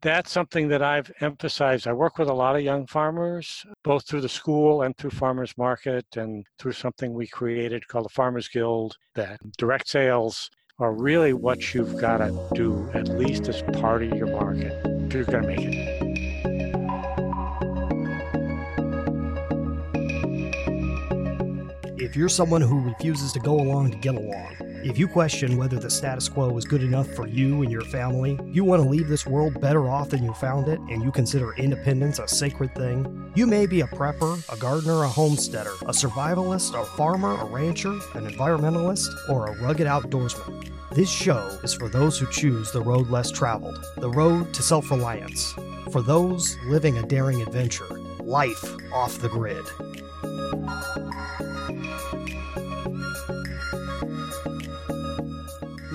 that's something that I've emphasized. I work with a lot of young farmers, both through the school and through Farmers Market and through something we created called the Farmers Guild that direct sales are really what you've got to do, at least as part of your market, if you're going to make it. If you're someone who refuses to go along to get along, if you question whether the status quo is good enough for you and your family, you want to leave this world better off than you found it, and you consider independence a sacred thing, you may be a prepper, a gardener, a homesteader, a survivalist, a farmer, a rancher, an environmentalist, or a rugged outdoorsman. This show is for those who choose the road less traveled, the road to self reliance, for those living a daring adventure, life off the grid.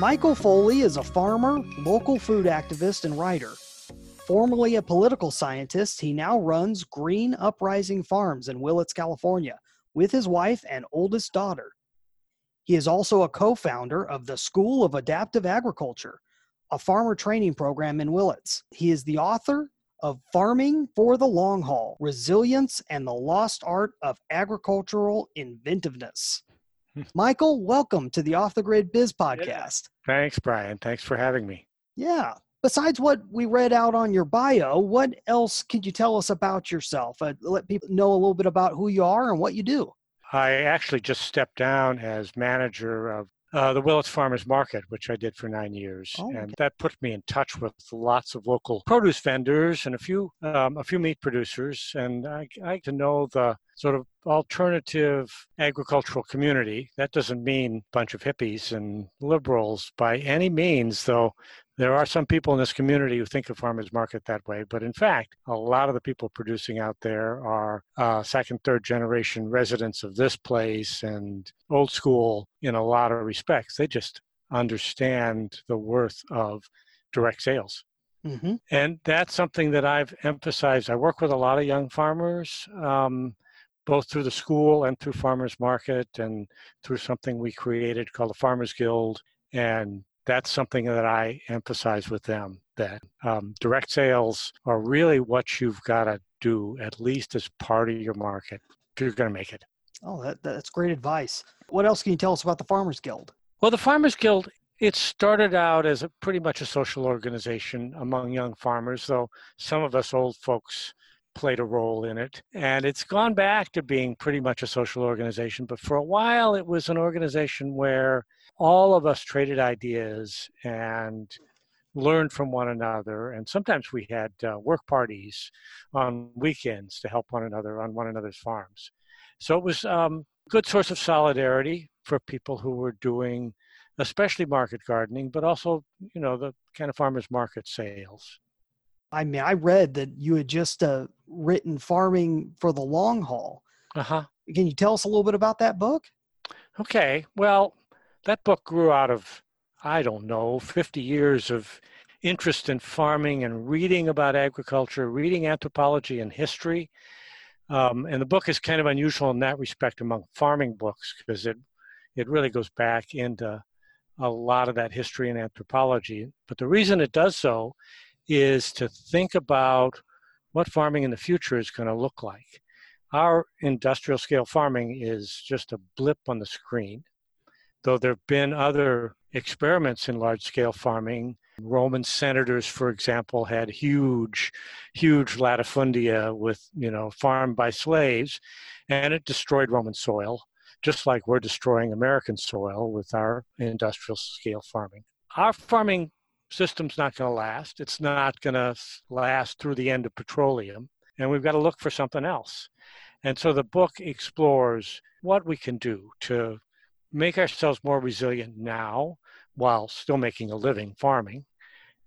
Michael Foley is a farmer, local food activist, and writer. Formerly a political scientist, he now runs Green Uprising Farms in Willits, California, with his wife and oldest daughter. He is also a co founder of the School of Adaptive Agriculture, a farmer training program in Willits. He is the author of Farming for the Long Haul Resilience and the Lost Art of Agricultural Inventiveness. Michael, welcome to the Off the Grid Biz podcast. Thanks, Brian. Thanks for having me. Yeah. Besides what we read out on your bio, what else could you tell us about yourself? Uh, let people know a little bit about who you are and what you do. I actually just stepped down as manager of uh, the Willits Farmers Market, which I did for nine years, oh, and that put me in touch with lots of local produce vendors and a few um, a few meat producers, and I, I to know the sort of alternative agricultural community. That doesn't mean a bunch of hippies and liberals by any means, though there are some people in this community who think of farmers market that way, but in fact, a lot of the people producing out there are uh, second, third generation residents of this place and old school in a lot of respects. They just understand the worth of direct sales. Mm-hmm. And that's something that I've emphasized. I work with a lot of young farmers, um, both through the school and through Farmers Market and through something we created called the Farmers Guild. And that's something that I emphasize with them that um, direct sales are really what you've got to do, at least as part of your market, if you're going to make it. Oh, that, that's great advice. What else can you tell us about the Farmers Guild? Well, the Farmers Guild, it started out as a pretty much a social organization among young farmers, though some of us old folks played a role in it. And it's gone back to being pretty much a social organization. But for a while, it was an organization where all of us traded ideas and learned from one another. And sometimes we had uh, work parties on weekends to help one another on one another's farms. So it was um, a good source of solidarity for people who were doing especially market gardening, but also, you know, the kind of farmers market sales. I mean, I read that you had just uh, written Farming for the Long Haul. Uh huh. Can you tell us a little bit about that book? Okay. Well, that book grew out of, I don't know, 50 years of interest in farming and reading about agriculture, reading anthropology and history. Um, and the book is kind of unusual in that respect among farming books because it, it really goes back into a lot of that history and anthropology. But the reason it does so is to think about what farming in the future is going to look like. Our industrial scale farming is just a blip on the screen, though there have been other experiments in large scale farming. Roman senators, for example, had huge, huge latifundia with, you know, farmed by slaves, and it destroyed Roman soil, just like we're destroying American soil with our industrial scale farming. Our farming system's not going to last. It's not going to last through the end of petroleum. And we've got to look for something else. And so the book explores what we can do to make ourselves more resilient now while still making a living farming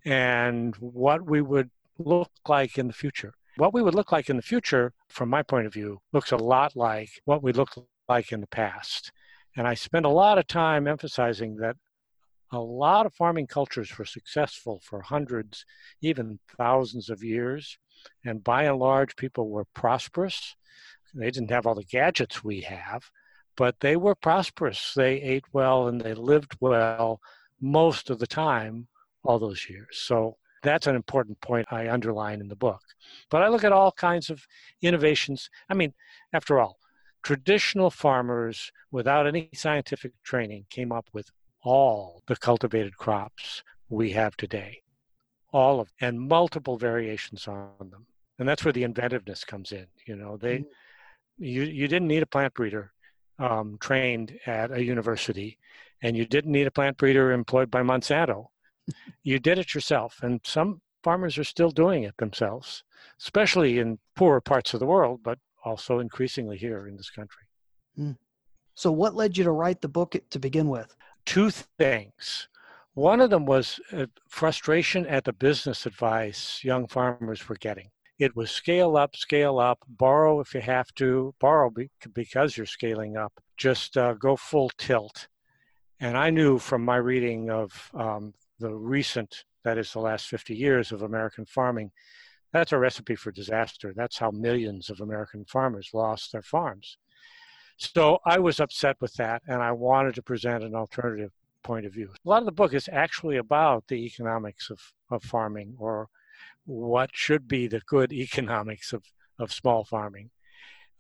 and what we would look like in the future. What we would look like in the future, from my point of view, looks a lot like what we looked like in the past. And I spend a lot of time emphasizing that a lot of farming cultures were successful for hundreds, even thousands of years. And by and large, people were prosperous. They didn't have all the gadgets we have, but they were prosperous. They ate well and they lived well most of the time all those years. So that's an important point I underline in the book. But I look at all kinds of innovations. I mean, after all, traditional farmers without any scientific training came up with all the cultivated crops we have today, all of and multiple variations on them. And that's where the inventiveness comes in. You know, they mm-hmm. you you didn't need a plant breeder um, trained at a university, and you didn't need a plant breeder employed by Monsanto. you did it yourself, and some farmers are still doing it themselves, especially in poorer parts of the world, but also increasingly here in this country. Mm. So, what led you to write the book to begin with? Two things. One of them was frustration at the business advice young farmers were getting. It was scale up, scale up, borrow if you have to, borrow because you're scaling up, just uh, go full tilt. And I knew from my reading of um, the recent, that is the last 50 years of American farming, that's a recipe for disaster. That's how millions of American farmers lost their farms. So I was upset with that, and I wanted to present an alternative point of view. A lot of the book is actually about the economics of, of farming or what should be the good economics of, of small farming.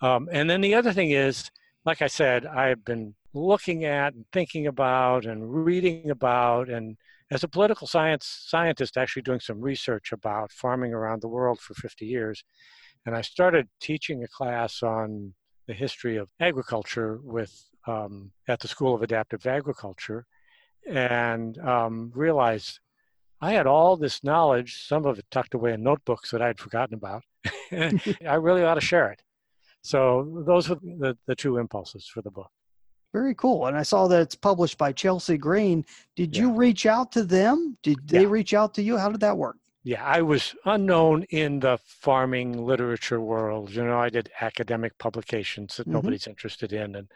Um, and then the other thing is, like I said, I've been looking at and thinking about and reading about and as a political science scientist actually doing some research about farming around the world for 50 years and i started teaching a class on the history of agriculture with um, at the school of adaptive agriculture and um, realized i had all this knowledge some of it tucked away in notebooks that i'd forgotten about i really ought to share it so those were the, the two impulses for the book very cool. And I saw that it's published by Chelsea Green. Did yeah. you reach out to them? Did they yeah. reach out to you? How did that work? Yeah, I was unknown in the farming literature world. You know, I did academic publications that mm-hmm. nobody's interested in. And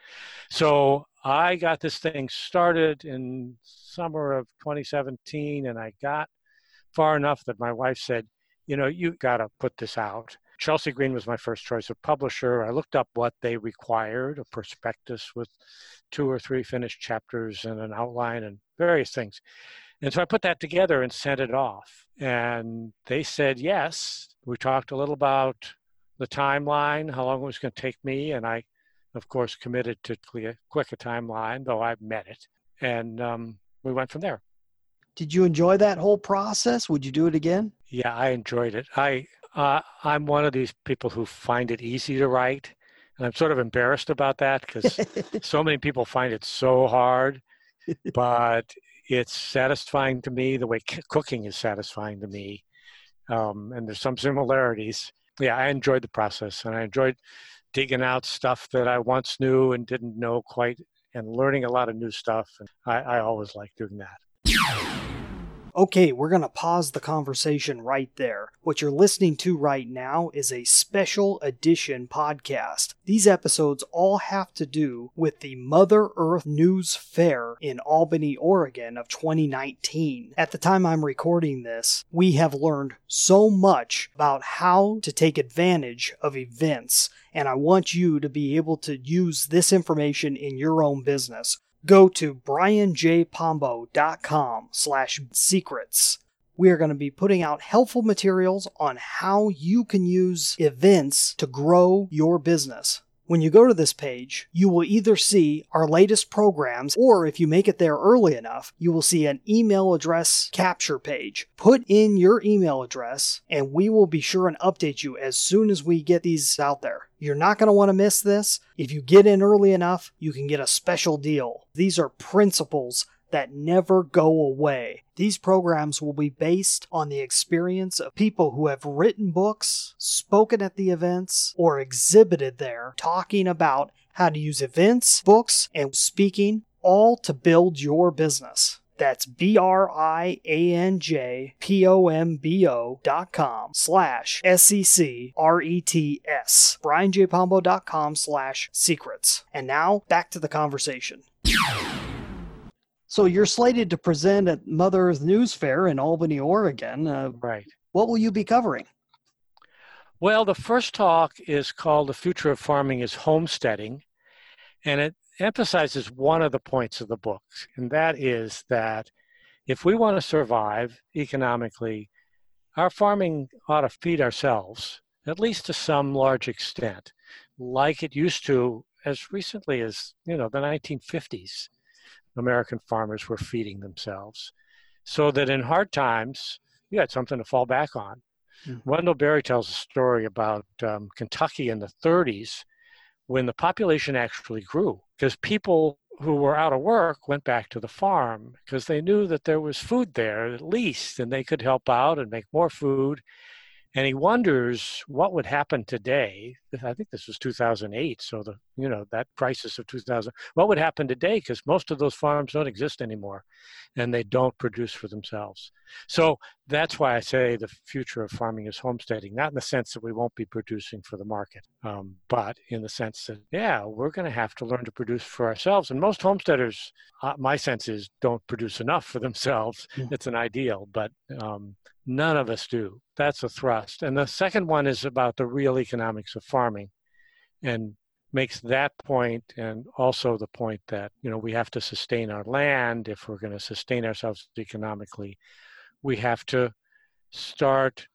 so I got this thing started in summer of 2017 and I got far enough that my wife said, you know, you got to put this out. Chelsea Green was my first choice of publisher. I looked up what they required a prospectus with two or three finished chapters and an outline and various things. And so I put that together and sent it off. And they said yes. We talked a little about the timeline, how long it was going to take me. And I, of course, committed to quick a timeline, though I've met it. And um, we went from there. Did you enjoy that whole process? Would you do it again? Yeah, I enjoyed it. I uh, I'm one of these people who find it easy to write, and I'm sort of embarrassed about that because so many people find it so hard. But it's satisfying to me the way c- cooking is satisfying to me, um, and there's some similarities. Yeah, I enjoyed the process, and I enjoyed digging out stuff that I once knew and didn't know quite, and learning a lot of new stuff. And I, I always like doing that. Okay, we're going to pause the conversation right there. What you're listening to right now is a special edition podcast. These episodes all have to do with the Mother Earth News Fair in Albany, Oregon of 2019. At the time I'm recording this, we have learned so much about how to take advantage of events, and I want you to be able to use this information in your own business go to brianjpombo.com slash secrets. We are going to be putting out helpful materials on how you can use events to grow your business. When you go to this page, you will either see our latest programs, or if you make it there early enough, you will see an email address capture page. Put in your email address, and we will be sure and update you as soon as we get these out there. You're not going to want to miss this. If you get in early enough, you can get a special deal. These are principles that never go away. These programs will be based on the experience of people who have written books, spoken at the events, or exhibited there, talking about how to use events, books, and speaking all to build your business. That's B R I A N J P O M B O dot com slash S E C R E T S. BrianJPombo dot com slash secrets. And now back to the conversation. So you're slated to present at Mother Earth News Fair in Albany, Oregon. Uh, right. What will you be covering? Well, the first talk is called The Future of Farming is Homesteading, and it emphasizes one of the points of the book, and that is that if we want to survive economically, our farming ought to feed ourselves, at least to some large extent, like it used to as recently as, you know, the 1950s. American farmers were feeding themselves so that in hard times, you had something to fall back on. Mm-hmm. Wendell Berry tells a story about um, Kentucky in the 30s when the population actually grew because people who were out of work went back to the farm because they knew that there was food there at least and they could help out and make more food and he wonders what would happen today. I think this was 2008 so the you know that crisis of 2000 what would happen today because most of those farms don't exist anymore and they don't produce for themselves so that's why i say the future of farming is homesteading not in the sense that we won't be producing for the market um, but in the sense that yeah we're going to have to learn to produce for ourselves and most homesteaders uh, my sense is don't produce enough for themselves it's an ideal but um, None of us do. That's a thrust. And the second one is about the real economics of farming and makes that point and also the point that, you know, we have to sustain our land if we're going to sustain ourselves economically. We have to start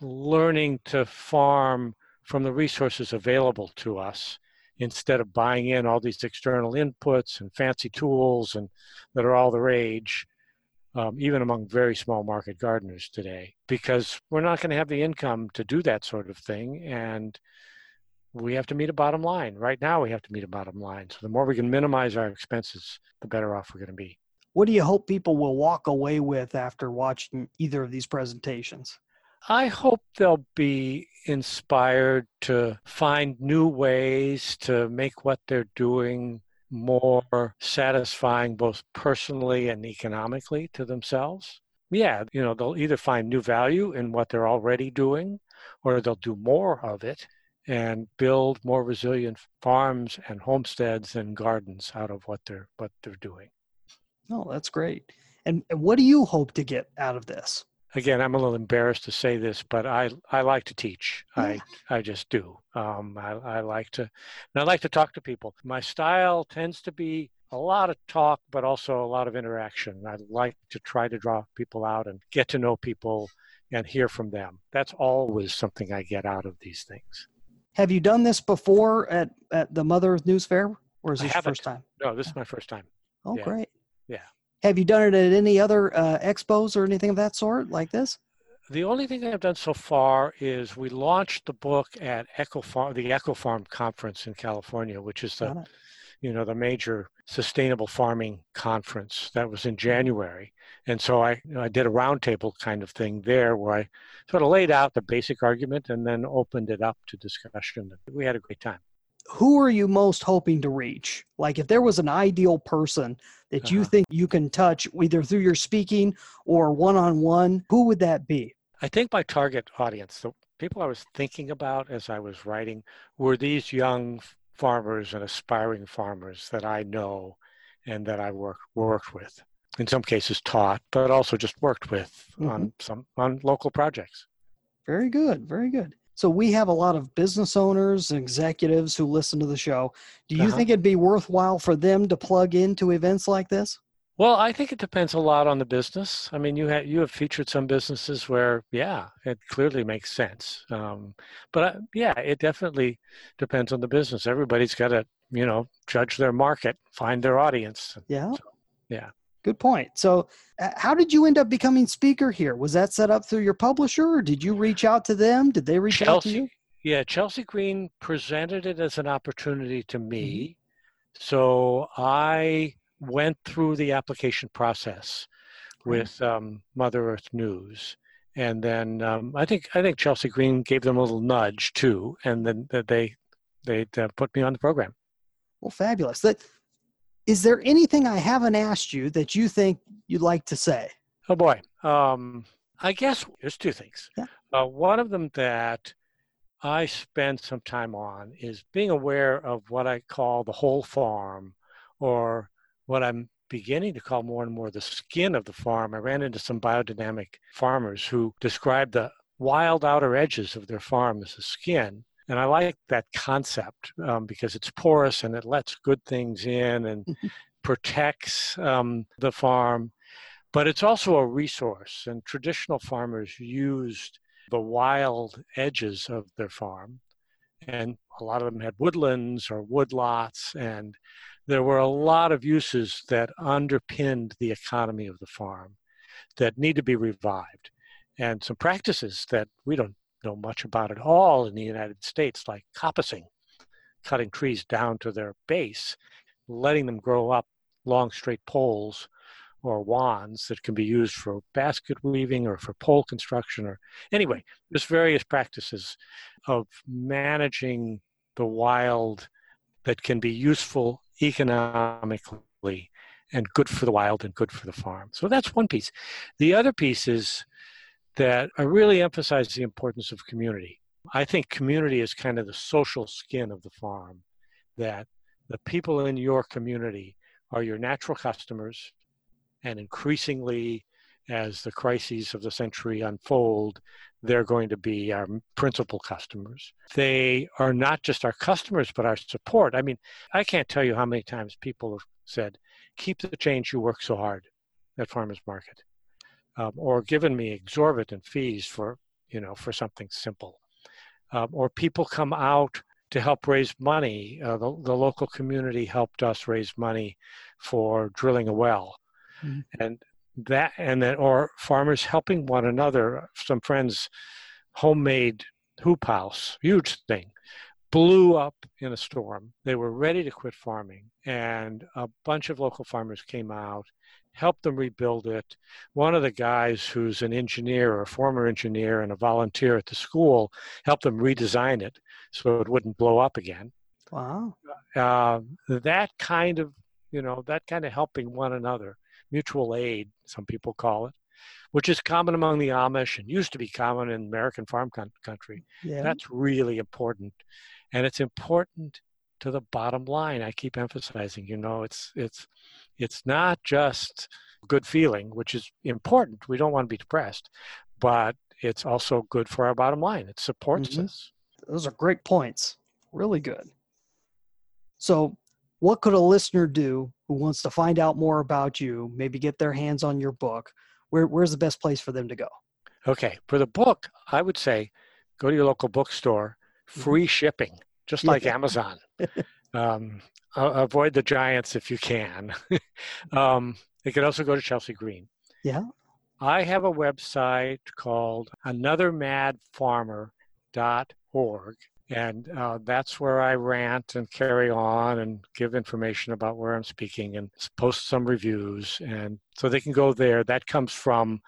learning to farm from the resources available to us instead of buying in all these external inputs and fancy tools and that are all the rage um, even among very small market gardeners today, because we're not going to have the income to do that sort of thing. And we have to meet a bottom line. Right now, we have to meet a bottom line. So the more we can minimize our expenses, the better off we're going to be. What do you hope people will walk away with after watching either of these presentations? I hope they'll be inspired to find new ways to make what they're doing more satisfying both personally and economically to themselves. Yeah, you know, they'll either find new value in what they're already doing or they'll do more of it and build more resilient farms and homesteads and gardens out of what they're what they're doing. Oh, that's great. And what do you hope to get out of this? again, I'm a little embarrassed to say this, but I I like to teach. I I just do. Um, I I like to, and I like to talk to people. My style tends to be a lot of talk, but also a lot of interaction. I like to try to draw people out and get to know people and hear from them. That's always something I get out of these things. Have you done this before at at the Mother Earth News Fair, or is this your first time? No, this is my first time. Oh, yeah. great. Yeah. Have you done it at any other uh, expos or anything of that sort like this? The only thing I've done so far is we launched the book at EcoFarm, the EcoFarm conference in California, which is the, you know, the major sustainable farming conference that was in January. And so I, you know, I did a roundtable kind of thing there where I sort of laid out the basic argument and then opened it up to discussion. We had a great time who are you most hoping to reach? Like if there was an ideal person that uh-huh. you think you can touch either through your speaking or one on one, who would that be? I think my target audience, the people I was thinking about as I was writing, were these young farmers and aspiring farmers that I know and that I worked worked with. In some cases taught, but also just worked with mm-hmm. on some on local projects. Very good, very good. So we have a lot of business owners and executives who listen to the show. Do you uh-huh. think it'd be worthwhile for them to plug into events like this? Well, I think it depends a lot on the business. I mean, you have you have featured some businesses where, yeah, it clearly makes sense. Um, but uh, yeah, it definitely depends on the business. Everybody's got to, you know, judge their market, find their audience. Yeah. So, yeah. Good point. So, uh, how did you end up becoming speaker here? Was that set up through your publisher, or did you reach out to them? Did they reach Chelsea, out to you? Yeah, Chelsea Green presented it as an opportunity to me. Mm-hmm. So I went through the application process with um, Mother Earth News, and then um, I think I think Chelsea Green gave them a little nudge too, and then they they uh, put me on the program. Well, fabulous. That is there anything I haven't asked you that you think you'd like to say? Oh boy. Um, I guess there's two things. Yeah. Uh, one of them that I spend some time on is being aware of what I call the whole farm or what I'm beginning to call more and more the skin of the farm. I ran into some biodynamic farmers who described the wild outer edges of their farm as a skin. And I like that concept um, because it's porous and it lets good things in and protects um, the farm. But it's also a resource, and traditional farmers used the wild edges of their farm. And a lot of them had woodlands or woodlots, and there were a lot of uses that underpinned the economy of the farm that need to be revived. And some practices that we don't know much about at all in the United States, like coppicing, cutting trees down to their base, letting them grow up long straight poles or wands that can be used for basket weaving or for pole construction or anyway there's various practices of managing the wild that can be useful economically and good for the wild and good for the farm. So that's one piece. The other piece is that i really emphasize the importance of community. I think community is kind of the social skin of the farm that the people in your community are your natural customers and increasingly, as the crises of the century unfold, they're going to be our principal customers. They are not just our customers, but our support. I mean, I can't tell you how many times people have said, keep the change you work so hard at farmers market, um, or given me exorbitant fees for, you know, for something simple. Um, or people come out to help raise money. Uh, the, the local community helped us raise money for drilling a well mm-hmm. and that and then or farmers helping one another some friends homemade hoop house huge thing blew up in a storm. They were ready to quit farming and a bunch of local farmers came out helped them rebuild it. One of the guys who's an engineer or a former engineer and a volunteer at the school helped them redesign it so it wouldn't blow up again. Wow. Uh, that kind of you know that kind of helping one another mutual aid, some people call it, which is common among the Amish and used to be common in American farm con- country. Yeah. That's really important. And it's important to the bottom line. I keep emphasizing, you know, it's it's it's not just good feeling, which is important. We don't want to be depressed, but it's also good for our bottom line. It supports mm-hmm. us. Those are great points. Really good. So what could a listener do who wants to find out more about you, maybe get their hands on your book? Where, where's the best place for them to go? Okay, for the book, I would say go to your local bookstore, mm-hmm. free shipping, just like. Amazon. um, avoid the giants if you can. um, you can also go to Chelsea Green. Yeah. I have a website called anothermadfarmer.org, and uh, that's where I rant and carry on and give information about where I'm speaking and post some reviews. And so they can go there. That comes from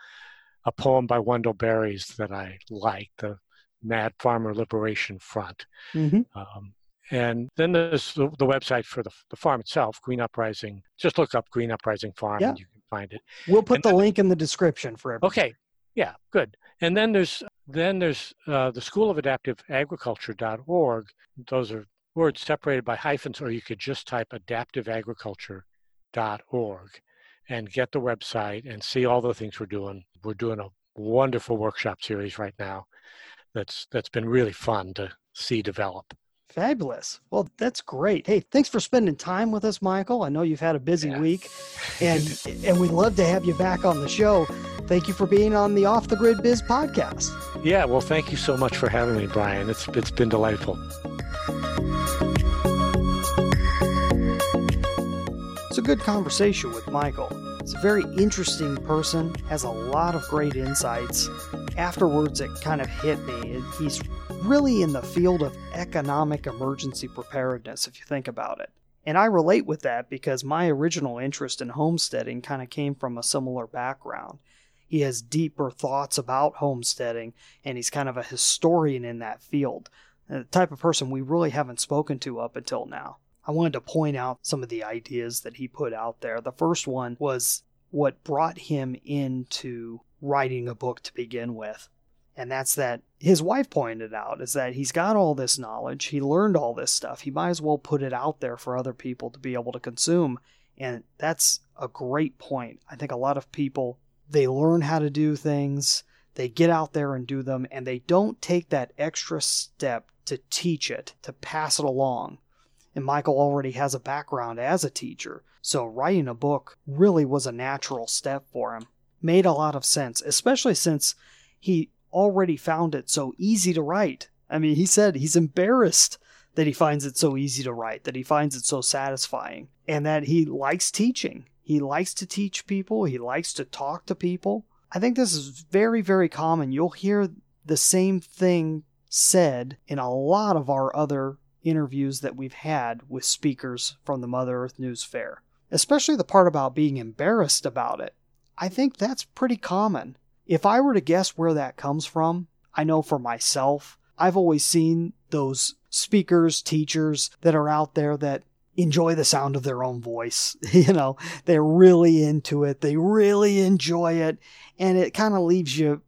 a poem by Wendell Berry's that I like, the Mad Farmer Liberation Front. Mm-hmm. Um, and then there's the, the, website for the, the farm itself, Green Uprising. Just look up Green Uprising Farm yeah. and you can find it. We'll put and the then, link in the description for everyone. Okay. Yeah, good. And then there's then there's uh, the School of Adaptive Agriculture.org. Those are words separated by hyphens, or you could just type adaptiveagriculture.org and get the website and see all the things we're doing. We're doing a wonderful workshop series right now that's that's been really fun to see develop. Fabulous. Well, that's great. Hey, thanks for spending time with us, Michael. I know you've had a busy yeah. week, and and we'd love to have you back on the show. Thank you for being on the Off the Grid Biz podcast. Yeah, well, thank you so much for having me, Brian. It's it's been delightful. It's a good conversation with Michael. He's a very interesting person, has a lot of great insights. Afterwards, it kind of hit me. He's really in the field of economic emergency preparedness, if you think about it. And I relate with that because my original interest in homesteading kind of came from a similar background. He has deeper thoughts about homesteading, and he's kind of a historian in that field, the type of person we really haven't spoken to up until now. I wanted to point out some of the ideas that he put out there. The first one was what brought him into writing a book to begin with. And that's that his wife pointed out is that he's got all this knowledge. He learned all this stuff. He might as well put it out there for other people to be able to consume. And that's a great point. I think a lot of people they learn how to do things they get out there and do them and they don't take that extra step to teach it to pass it along and michael already has a background as a teacher so writing a book really was a natural step for him made a lot of sense, especially since he already found it so easy to write. I mean, he said he's embarrassed that he finds it so easy to write, that he finds it so satisfying, and that he likes teaching. He likes to teach people, he likes to talk to people. I think this is very, very common. You'll hear the same thing said in a lot of our other interviews that we've had with speakers from the Mother Earth News Fair, especially the part about being embarrassed about it. I think that's pretty common. If I were to guess where that comes from, I know for myself, I've always seen those speakers, teachers that are out there that enjoy the sound of their own voice. you know, they're really into it, they really enjoy it, and it kind of leaves you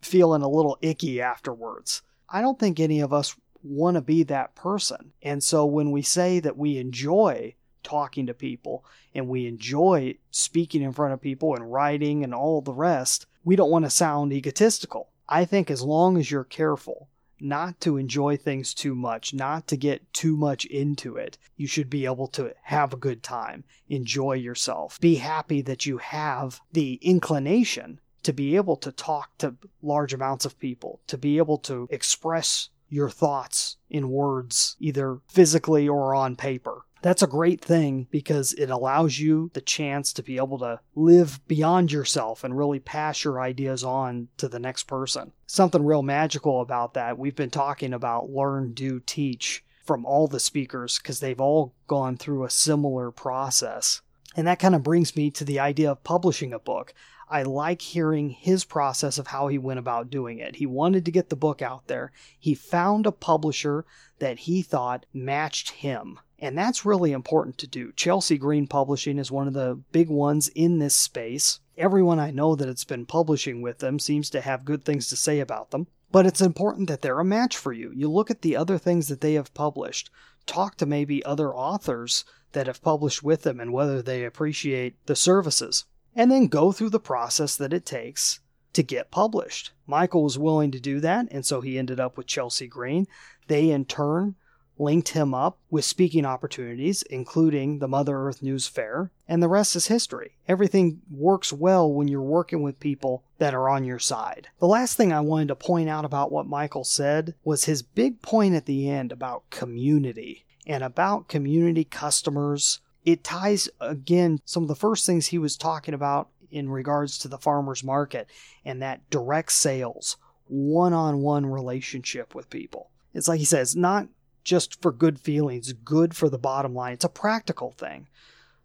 feeling a little icky afterwards. I don't think any of us want to be that person. And so when we say that we enjoy talking to people and we enjoy speaking in front of people and writing and all the rest, we don't want to sound egotistical. I think as long as you're careful not to enjoy things too much, not to get too much into it, you should be able to have a good time, enjoy yourself, be happy that you have the inclination to be able to talk to large amounts of people, to be able to express your thoughts in words, either physically or on paper. That's a great thing because it allows you the chance to be able to live beyond yourself and really pass your ideas on to the next person. Something real magical about that. We've been talking about learn, do, teach from all the speakers because they've all gone through a similar process. And that kind of brings me to the idea of publishing a book. I like hearing his process of how he went about doing it. He wanted to get the book out there. He found a publisher that he thought matched him. And that's really important to do. Chelsea Green Publishing is one of the big ones in this space. Everyone I know that it's been publishing with them seems to have good things to say about them. But it's important that they're a match for you. You look at the other things that they have published, talk to maybe other authors that have published with them and whether they appreciate the services and then go through the process that it takes to get published. Michael was willing to do that, and so he ended up with Chelsea Green. They, in turn, linked him up with speaking opportunities, including the Mother Earth News Fair, and the rest is history. Everything works well when you're working with people that are on your side. The last thing I wanted to point out about what Michael said was his big point at the end about community and about community customers it ties again some of the first things he was talking about in regards to the farmers market and that direct sales, one on one relationship with people. It's like he says, not just for good feelings, good for the bottom line. It's a practical thing.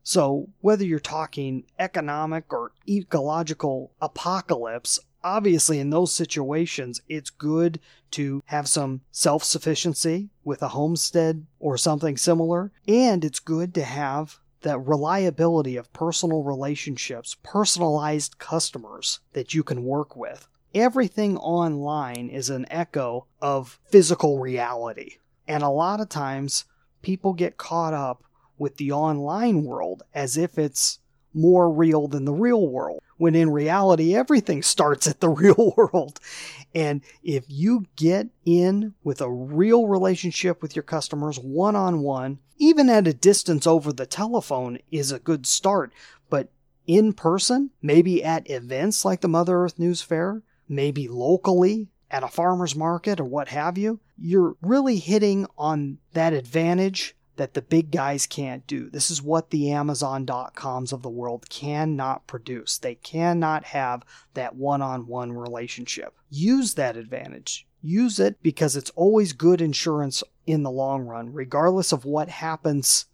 So, whether you're talking economic or ecological apocalypse, obviously in those situations, it's good to have some self sufficiency with a homestead or something similar. And it's good to have that reliability of personal relationships, personalized customers that you can work with. Everything online is an echo of physical reality. And a lot of times people get caught up with the online world as if it's more real than the real world when in reality, everything starts at the real world. And if you get in with a real relationship with your customers one on one, even at a distance over the telephone is a good start. But in person, maybe at events like the Mother Earth News Fair, maybe locally at a farmer's market or what have you, you're really hitting on that advantage that the big guys can't do. This is what the Amazon.coms of the world cannot produce. They cannot have that one on one relationship. Use that advantage. Use it because it's always good insurance in the long run, regardless of what happens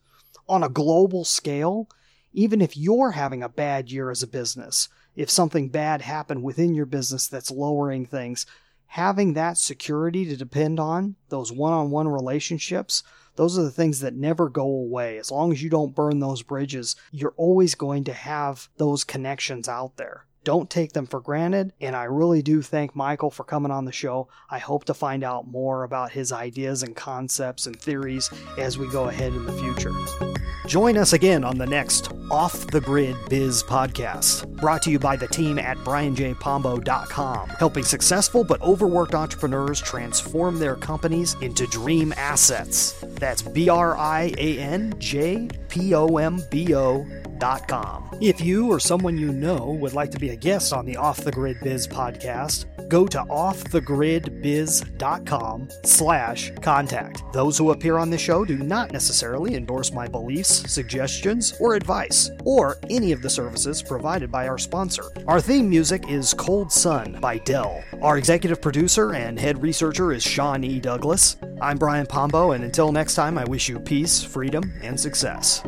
on a global scale. Even if you're having a bad year as a business, if something bad happened within your business that's lowering things, having that security to depend on, those one on one relationships, those are the things that never go away. As long as you don't burn those bridges, you're always going to have those connections out there. Don't take them for granted. And I really do thank Michael for coming on the show. I hope to find out more about his ideas and concepts and theories as we go ahead in the future. Join us again on the next Off the Grid Biz podcast, brought to you by the team at brianjpombo.com, helping successful but overworked entrepreneurs transform their companies into dream assets. That's B R I A N J P O M B O offthegridbiz.com. If you or someone you know would like to be a guest on the Off the Grid Biz podcast, go to offthegridbiz.com slash contact. Those who appear on the show do not necessarily endorse my beliefs, suggestions, or advice, or any of the services provided by our sponsor. Our theme music is Cold Sun by Dell. Our executive producer and head researcher is Sean E. Douglas. I'm Brian Pombo, and until next time, I wish you peace, freedom, and success.